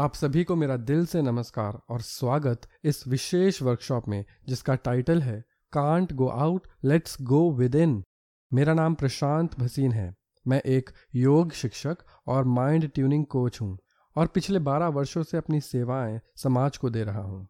आप सभी को मेरा दिल से नमस्कार और स्वागत इस विशेष वर्कशॉप में, जिसका टाइटल है can't go out let's go within मेरा नाम प्रशांत भसीन है। मैं एक योग शिक्षक और माइंड ट्यूनिंग कोच हूँ और पिछले बारह वर्षों से अपनी सेवाएँ समाज को दे रहा हूँ।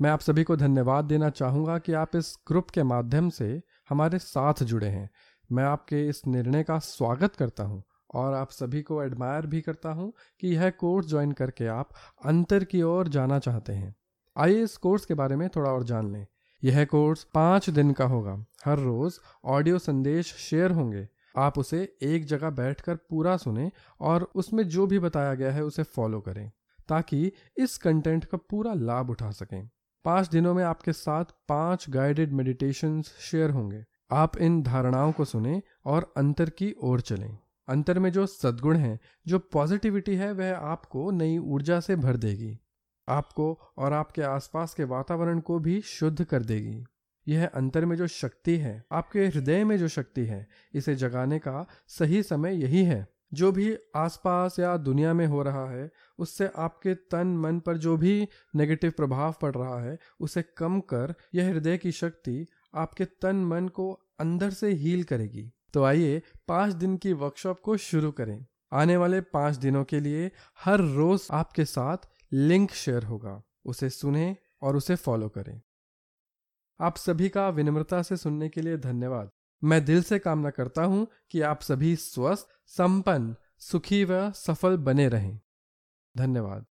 मैं आप सभी को धन्यवाद देना चाहूँगा कि आप इस ग्रुप के माध्यम से हमारे साथ जुड़े हैं। मैं आपके इस निर्णय का स्वागत करता हूँ और आप सभी को एडमायर भी करता हूँ कि यह कोर्स ज्वाइन करके आप अंतर की ओर जाना चाहते हैं। आइए इस कोर्स के बारे में थोड़ा और जान लें। यह कोर्स पाँच दिन का होगा। हर रोज़ ऑडियो संदेश शेयर होंगे। आप उसे एक जगह बैठकर पूरा सुने और उसमें जो भी बताया गया है उसे फॉलो करें, ताकि इस कंटेंट का पूरा लाभ उठा सकें। पाँच दिनों में आपके साथ पाँच गाइडेड मेडिटेशन शेयर होंगे। आप इन धारणाओं को सुने और अंतर की ओर चलें। अंतर में जो सद्गुण है, जो पॉजिटिविटी है, वह आपको नई ऊर्जा से भर देगी। आपको और आपके आसपास के वातावरण को भी शुद्ध कर देगी। यह अंतर में जो शक्ति है, आपके हृदय में जो शक्ति है, इसे जगाने का सही समय यही है। जो भी आसपास या दुनिया में हो रहा है, उससे आपके तन, मन पर जो भी नेगेटिव प्रभाव पड़ रहा है, उसे कम कर, यह हृदय की शक्ति आपके तन, मन को अंदर से हील करेगी। तो आइए पाँच दिन की वर्कशॉप को शुरू करें। आने वाले पाँच दिनों के लिए हर रोज आपके साथ लिंक शेयर होगा। उसे सुने और उसे फॉलो करें। आप सभी का विनम्रता से सुनने के लिए धन्यवाद। मैं दिल से कामना करता हूँ कि आप सभी स्वस्थ, संपन्न, सुखी व सफल बने रहें। धन्यवाद।